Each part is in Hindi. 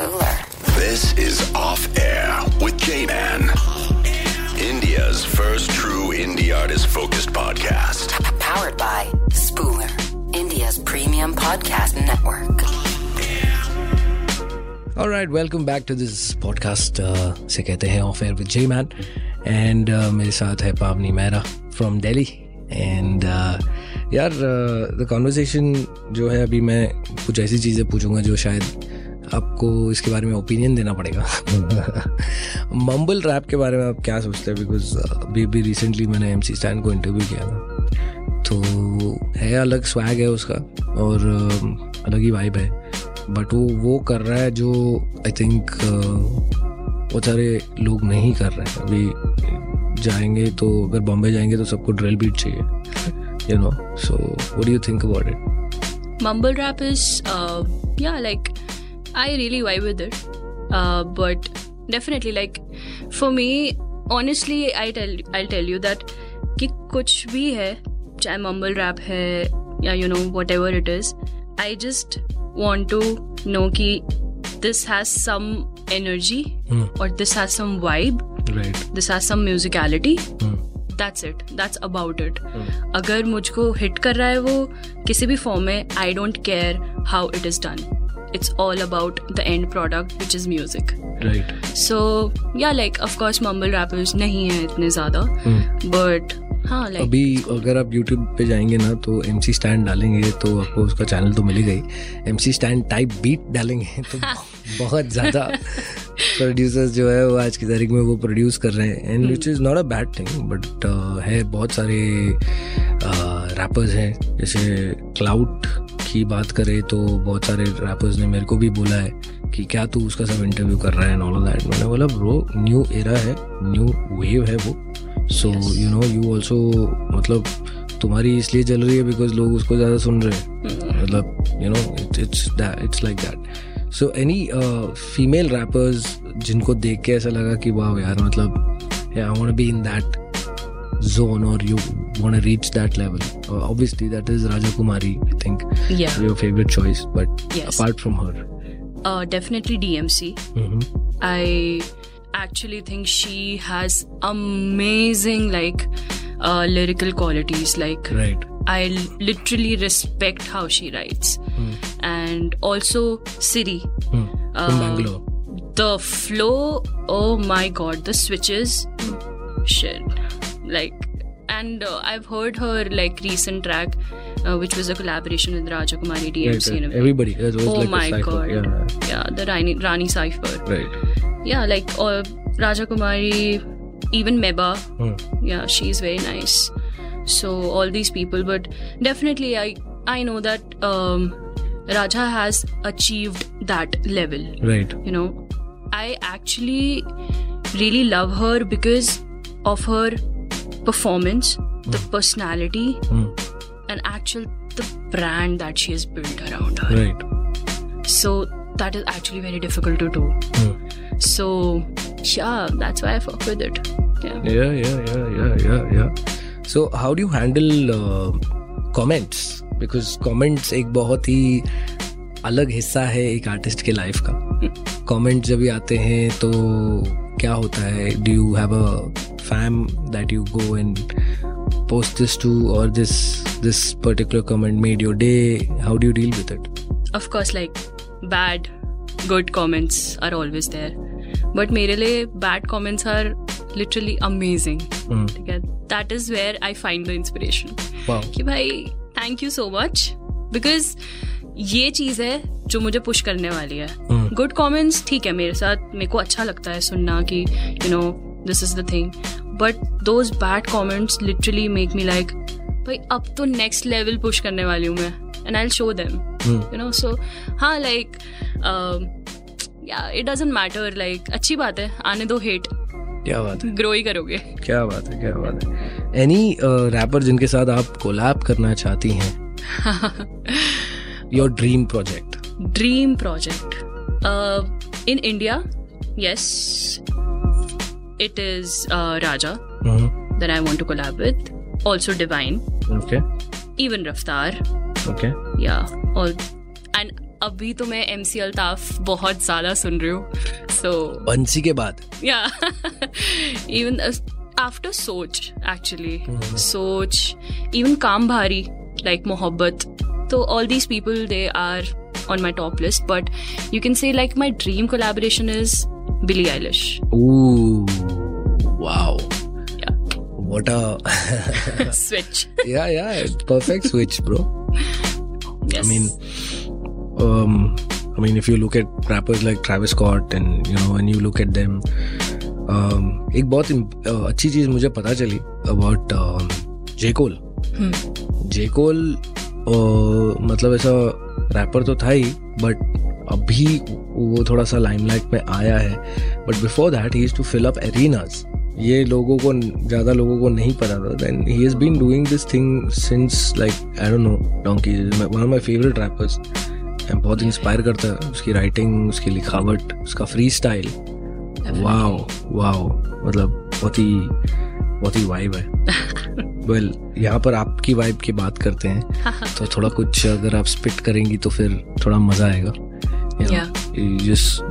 Spooler. This is Off Air with J Man. India's first true indie artist focused podcast. Powered by Spooler, India's premium podcast network. All right, welcome back to this podcast. Uh, से कहते हैं off air with J man and मेरे साथ है पावनी मेहरा फ्रॉम दिल्ली एंड यार द कॉन्वर्सेशन जो है अभी मैं कुछ ऐसी चीज़ें पूछूंगा जो शायद आपको इसके बारे में ओपिनियन देना पड़ेगा। मम्बल रैप के बारे में आप क्या सोचते हैं? बिकॉज़ अभी भी रिसेंटली मैंने एम सी स्टैंड को इंटरव्यू किया था। तो है अलग स्वैग है उसका और uh, अलग ही वाइब है। बट वो वो कर रहा है जो आई थिंक बहुत सारे लोग नहीं कर रहे हैं। अभी जाएँगे तो अगर बॉम्बे जाएँगे तो सबको ड्रिल बीट चाहिए you know so what do you think about it mumble rap is uh, yeah like I really vibe with it but definitely like for me honestly I tell I tell you that कि कुछ भी है चाहे मम्बल रैप है या you know whatever it is I just want to know कि दिस हैज़ सम एनर्जी और this has some vibe this has some musicality that's it that's about it अगर मुझको हिट कर रहा है वो किसी भी फॉर्म में I don't care how it is done it's all about the end product which is music right so yeah like of course mumble rappers नहीं है इतने ज़्यादा बट हाँ लाइक अभी अगर आप YouTube पे जाएँगे ना तो एम सी स्टैंड डालेंगे तो आपको उसका चैनल तो मिल ही। गई M C Stan type beat डालेंगे तो बहुत ज़्यादा प्रोड्यूसर्स जो है वो आज की तारीख में वो प्रोड्यूस कर रहे हैं। And which is not a bad thing but है बहुत सारे रैपर्स हैं जैसे क्लाउड की बात करें तो बहुत सारे रैपर्स ने मेरे को भी बोला है कि क्या तू उसका सब इंटरव्यू कर रहा है एंड ऑल दैट मैंने बोला ब्रो न्यू एरा है न्यू वेव है वो। So you know you also मतलब तुम्हारी इसलिए चल रही है बिकॉज़ लोग उसको ज़्यादा सुन रहे हैं। मतलब you know it's it's it's like that so any female rappers जिनको देख के ऐसा लगा कि वाह यार मतलब I want be in that zone और you want to reach that level uh, obviously that is raja kumari i think Yeah. your favorite choice but Yes. apart from her uh, definitely DMC. Mhm. I actually think she has amazing like uh, lyrical qualities. Like right I literally respect how she writes, and also Siri. Hmm. from Uh, bangalore The flow, oh my god, the switches, shit. Like, and uh, I've heard her like recent track, uh, which was a collaboration with Raja Kumari DMC. right. everybody was Oh like my god. yeah Yeah, the Rani, Rani Cipher. right Yeah, like uh, Raja Kumari, even Meba. Hmm. Yeah, she's very nice. So all these people, but definitely I I know that um, Raja has achieved that level. right You know, I actually really love her because of her performance the personality and actual the brand that she is build around so that is actually very difficult to do so I fuck with it so how do handle comments because comments एक बहुत ही अलग हिस्सा है एक आर्टिस्ट के लाइफ का। कॉमेंट्स जब भी आते हैं तो क्या होता है? Do you have a fam that you go and post this to or this this particular comment made your day how do you deal with it Of course, like bad, good comments are always there. But मेरे लिए bad comments are literally amazing. Hmm. ठीक है That is where I find the inspiration. wow कि भाई thank you so much because ये चीज़ है जो मुझे पुश करने वाली है Hmm. गुड कमेंट्स ठीक है मेरे साथ मेरे को अच्छा लगता है सुनना कि you know this is the thing but those bad comments literally make me like भाई अब तो नेक्स्ट लेवल पुश करने वाली हूँ मैं and I show them. You know so हाँ like it doesn't matter like अच्छी बात है आने दो हेट क्या बात है? ग्रो ही करोगे. क्या बात है क्या बात है. एनी रैपर जिनके साथ आप कोलैब करना चाहती हैं? Your dream project dream project in India india yes. It is uh, raja that i want to collab with also divine okay even raftar okay yeah all and अभी तो मैं एम सी अल्ताफ बहुत ज़्यादा सुन रही हूँ सो बंसी के बाद या even after Soch actually Soch even Kaam Bhaari like मोहब्बत तो all these people they are on my top list but you can say like my dream collaboration is billie eilish ooh wow yeah what a switch yeah yeah perfect switch bro yes i mean um i mean if you look at rappers like travis scott and you know when you look at them um, एक बहुत uh, अच्छी चीज़ मुझे पता चली अबाउट जेकोल जेकोल मतलब ऐसा रैपर तो था ही बट अभी वो थोड़ा सा लाइमलाइट में आया है but before that he is to fill up arenas ये लोगों को ज़्यादा लोगों को नहीं पता था. Then he has been doing this thing since like I don't know donkey one of my favourite rappers बहुत इंस्पायर करता है उसकी राइटिंग उसकी लिखावट उसका फ्री स्टाइल वाओ वाओ मतलब बहुत ही बहुत ही वाइब है. वेल well, यहाँ पर आपकी वाइब की बात करते हैं. तो थोड़ा कुछ अगर आप स्पिट करेंगी तो फिर थोड़ा मज़ा आएगा. Just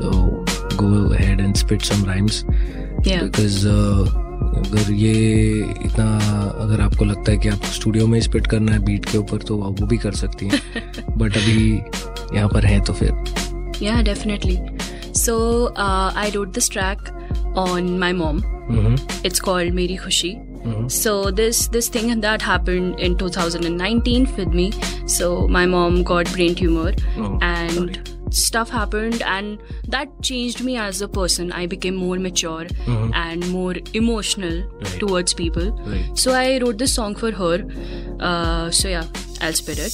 go head and spit some rhymes because अगर ये इतना अगर आपको लगता है कि आपको स्टूडियो में स्पिट करना है बीट के ऊपर तो आप वो भी कर सकती हैं. बट अभी यहाँ पर हैं तो फिर. Yeah definitely so I wrote this track on my mom it's called मेरी खुशी Mm-hmm. So this this thing that happened in 2019 with me. So my mom got brain tumor oh, and sorry. Stuff happened and that changed me as a person. I became more mature mm-hmm. and more emotional right. towards people. Right. So I wrote this song for her. Uh, so yeah, I'll spit it.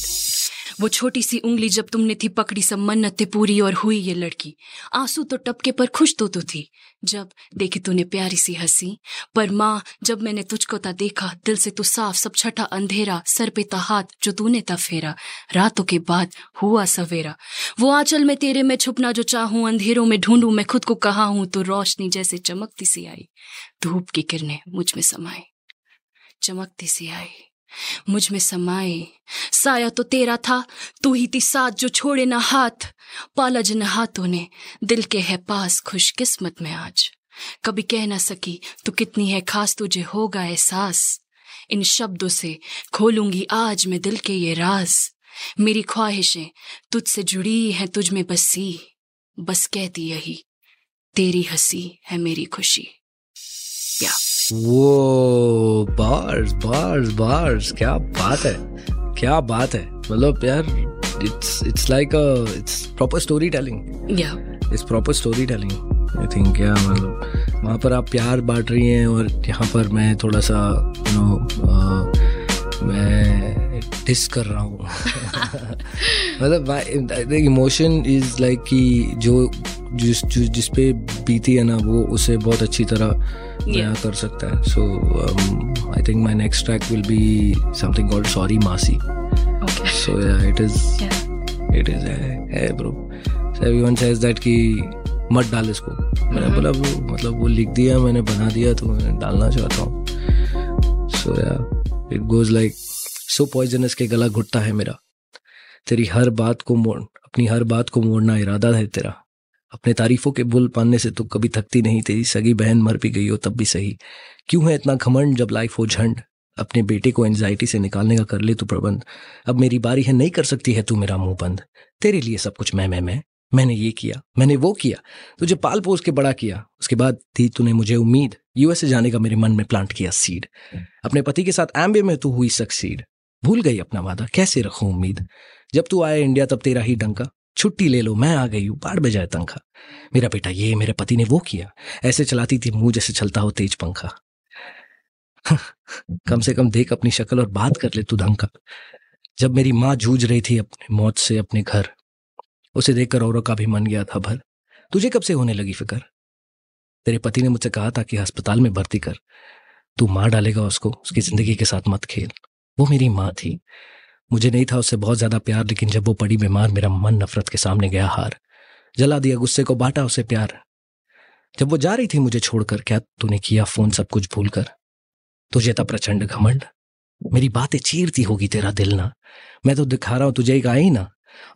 वो छोटी सी उंगली जब तुमने थी पकड़ी सब मन्नतें पूरी और हुई ये लड़की। आँसू तो टपके पर खुश तो तू थी। जब देखी तूने प्यारी सी हँसी, पर माँ, जब मैंने तुझको ता देखा, दिल से तू साफ़ सब छठा अंधेरा, सर पे ता हाथ जो तूने ता फेरा। रातों के बाद हुआ सवेरा। वो आंचल में तेरे में छुपना जो चाहूँ, अंधेरों में ढूंढूं, मैं खुद को कहा हूँ तो रोशनी जैसे चमकती सी आई। धूप की किरणें मुझमें समाई। चमकती सी आई। मुझमें समाए साया तो तेरा था, तू ही थी साथ जो छोड़े ना हाथ। पाला जिन हाथों ने, दिल के है पास खुश किस्मत में आज। कभी कह ना सकी, तू कितनी है खास, तुझे होगा एहसास। इन शब्दों से खोलूँगी आज मैं दिल के ये राज। मेरी ख्वाहिशें तुझसे जुड़ी हैं, तुझ में बसी। बस कहती यही, तेरी हँसी है मेरी खुशी। या वो बार्स बार्स बार्स क्या बात है? क्या बात है? मतलब यार it's it's like a it's proper story telling yeah it's proper story telling I think क्या मतलब वहाँ पर आप प्यार बांट रही हैं और यहाँ पर मैं थोड़ा सा यू नो मैं डिस कर रहा हूँ। मतलब इमोशन इज़ लाइक कि जो जिस जिस पे बीती है ना वो उसे बहुत अच्छी तरह बयां कर सकता है। So I think my next track will be something called sorry मासी so it is it is है ब्रो एवरीवन सेज दैट कि मत डाल इसको। मैंने बोला वो मतलब वो लिख दिया मैंने बना दिया तो मैं डालना चाहता हूँ. So yeah it goes like so poisonous के गला घुटता है मेरा। तेरी हर बात को मोड़ अपनी हर बात को मोड़ना इरादा है तेरा। अपने तारीफों के बुल पाने से तो कभी थकती नहीं तेरी सगी बहन मर भी गई हो तब भी सही। क्यों है इतना घमंड जब लाइफ हो झंड? अपने बेटे को एंजाइटी से निकालने का कर ले तू प्रबंध। अब मेरी बारी है, नहीं कर सकती है तू मेरा मुँह बंद। तेरे लिए सब कुछ मैं मैं मैं। मैंने ये किया, मैंने वो किया, तुझे पाल पोस के बड़ा किया। उसके बाद थी तूने मुझे उम्मीद यूएसए जाने का मेरे मन में प्लांट किया सीड अपने पति के साथ एम्बे में तू हुई सक्सीड भूल गई अपना वादा, कैसे रखूँ उम्मीद? जब तू आया इंडिया तब तेरा ही डंका। छुट्टी ले लो, मैं आ गई हूँ, बाढ़ बजाए तंखा मेरा बेटा ये, मेरे पति ने वो किया। ऐसे चलाती थी मुँह जैसे चलता हो तेज पंखा। कम से कम देख अपनी शक्ल और बात कर ले तू ढंग जब मेरी माँ जूझ रही थी अपनी मौत से अपने घर, उसे देखकर औरों का भी मन गया था भर। तुझे कब से होने लगी फ़िक्र? तेरे पति ने मुझसे कहा था कि अस्पताल में भर्ती कर। तू मार डालेगा उसको, उसकी ज़िंदगी के साथ मत खेल। वो मेरी माँ थी। मुझे नहीं था उससे बहुत ज़्यादा प्यार, लेकिन जब वो पड़ी बीमार मेरा मन नफरत के सामने गया हार। जला दिया गुस्से को, बांटा उसे प्यार। जब वो जा रही थी मुझे छोड़कर, क्या तूने किया फ़ोन सब कुछ भूल कर तुझे था प्रचंड घमंड। मेरी बातें चीरती होगी तेरा दिल ना। मैं तो दिखा रहा हूँ, तुझे एक आई ना।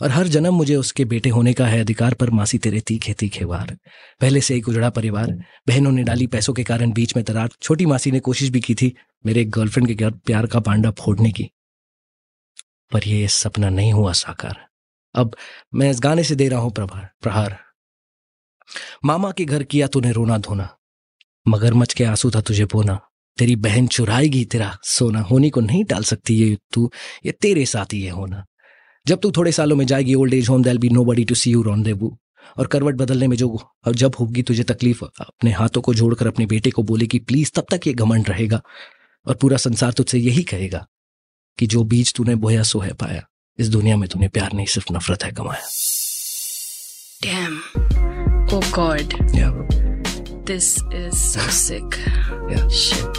और हर जन्म मुझे उसके बेटे होने का है अधिकार, पर मासी तेरे तीखे तीखे वार। पहले से एक उजड़ा परिवार। बहनों ने डाली पैसों के कारण बीच में दरार छोटी मासी ने कोशिश भी की थी मेरे एक गर्लफ्रेंड के घर प्यार का पांडा फोड़ने की। पर यह सपना नहीं हुआ, साकार। अब मैं इस गाने से दे रहा हूँ प्रभार, प्रहार। मामा के घर किया तूने रोना धोना मगरमच्छ के आँसू था तुझे बोना। तेरी बहन चुराएगी तेरा सोना, होने को नहीं डाल सकती ये तू, ये तेरे साथ ही है होना। जब तू थोड़े सालों में जाएगी old age home they'll be nobody to see you Ron देबू और करवट बदलने में जो और जब होगी तुझे तकलीफ़, अपने हाथों को जोड़कर अपने बेटे को बोलेगी, प्लीज़ तब तक ये घमंड रहेगा, और पूरा संसार तुझसे यही कहेगा। कि जो बीज तूने बोया सो है पाया इस दुनिया में तूने प्यार नहीं सिर्फ़ नफरत है कमाया Damn. Oh God. Yeah, This is so sick. yeah, Shit.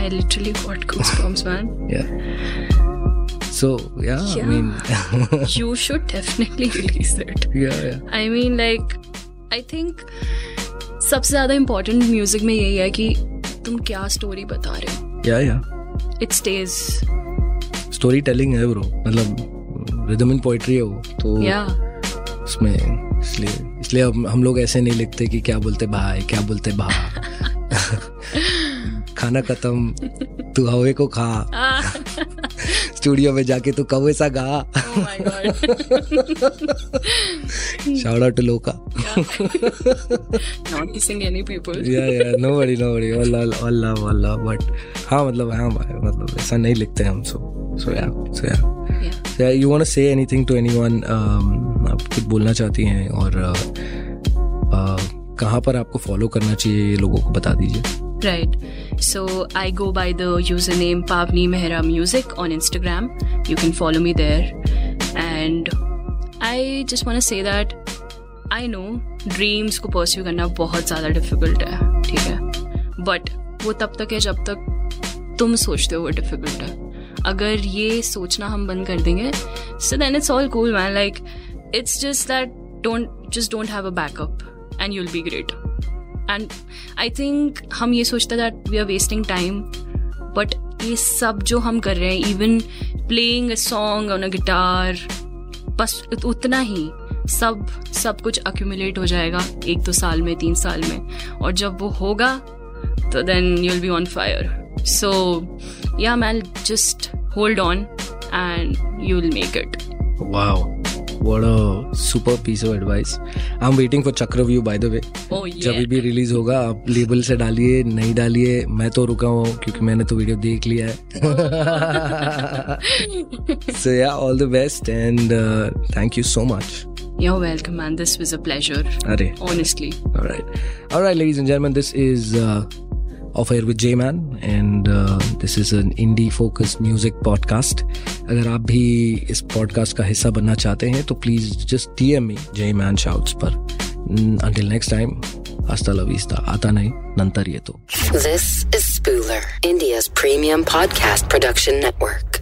I literally got goosebumps, man. yeah. So yeah, I Yeah. mean, You should definitely release it. yeah, yeah, I mean, like, I think सबसे ज़्यादा इम्पोर्टेंट म्यूज़िक में यही है कि तुम क्या स्टोरी बता रहे हो yeah, yeah. It stage story telling है ब्रो मतलब रिदम इन पोइट्री है वो. तो या उसमें इसलिए इसलिए हम हम लोग ऐसे नहीं लिखते कि क्या बोलते भाई क्या बोलते भा. खाना खत्म तू हवे को खा. स्टूडियो में जाके तू कौवे सा गा. Shout out to Loka not dissing any people. Yeah yeah nobody nobody all all all love all love but हाँ मतलब हाँ मतलब ऐसा नहीं लिखते हम सो सो yeah so yeah yeah you want to say anything to anyone आप कुछ बोलना चाहती हैं और uh, uh, कहाँ पर आपको फॉलो करना चाहिए ये लोगों को बता दीजिए Right. So I go by the username Pavni Mehra Music on Instagram. You can follow me there. And I just want to say that I know dreams को pursue करना बहुत ज़्यादा difficult है ठीक है बट वो तब तक है जब तक तुम सोचते हो वो difficult है अगर ये सोचना हम बंद कर देंगे, so then it's all cool, man. Like, it's just that don't, just don't have a backup and you'll be great. And I think हम ये सोचते that we are wasting time but ये सब जो हम कर रहे हैं even playing a song on a guitar बस उतना ही सब सब कुछ अक्यूमुलेट हो जाएगा एक दो साल में, तीन साल में। और जब वो होगा तो then you will be on fire So yeah man just hold on and you will make it Wow. What a super piece of advice. I'm waiting for Chakraview by the way. Oh जब yeah. भी रिलीज होगा आप लेबल से डालिए नहीं डालिए मैं तो रुका हूँ क्योंकि मैंने तो वीडियो देख लिया है so yeah all the best and thank you so much You're welcome, man. This was a pleasure. अरे Honestly. All right. All right, ladies and gentlemen, this is uh, Off Air with J-Man and uh, this is an indie focused music podcast. अगर आप भी इस podcast का हिस्सा बनना चाहते हैं तो please just DM me J-Man Shouts पर until next time hasta la vista ata nahi, तो This is Spooler, India's premium podcast production network.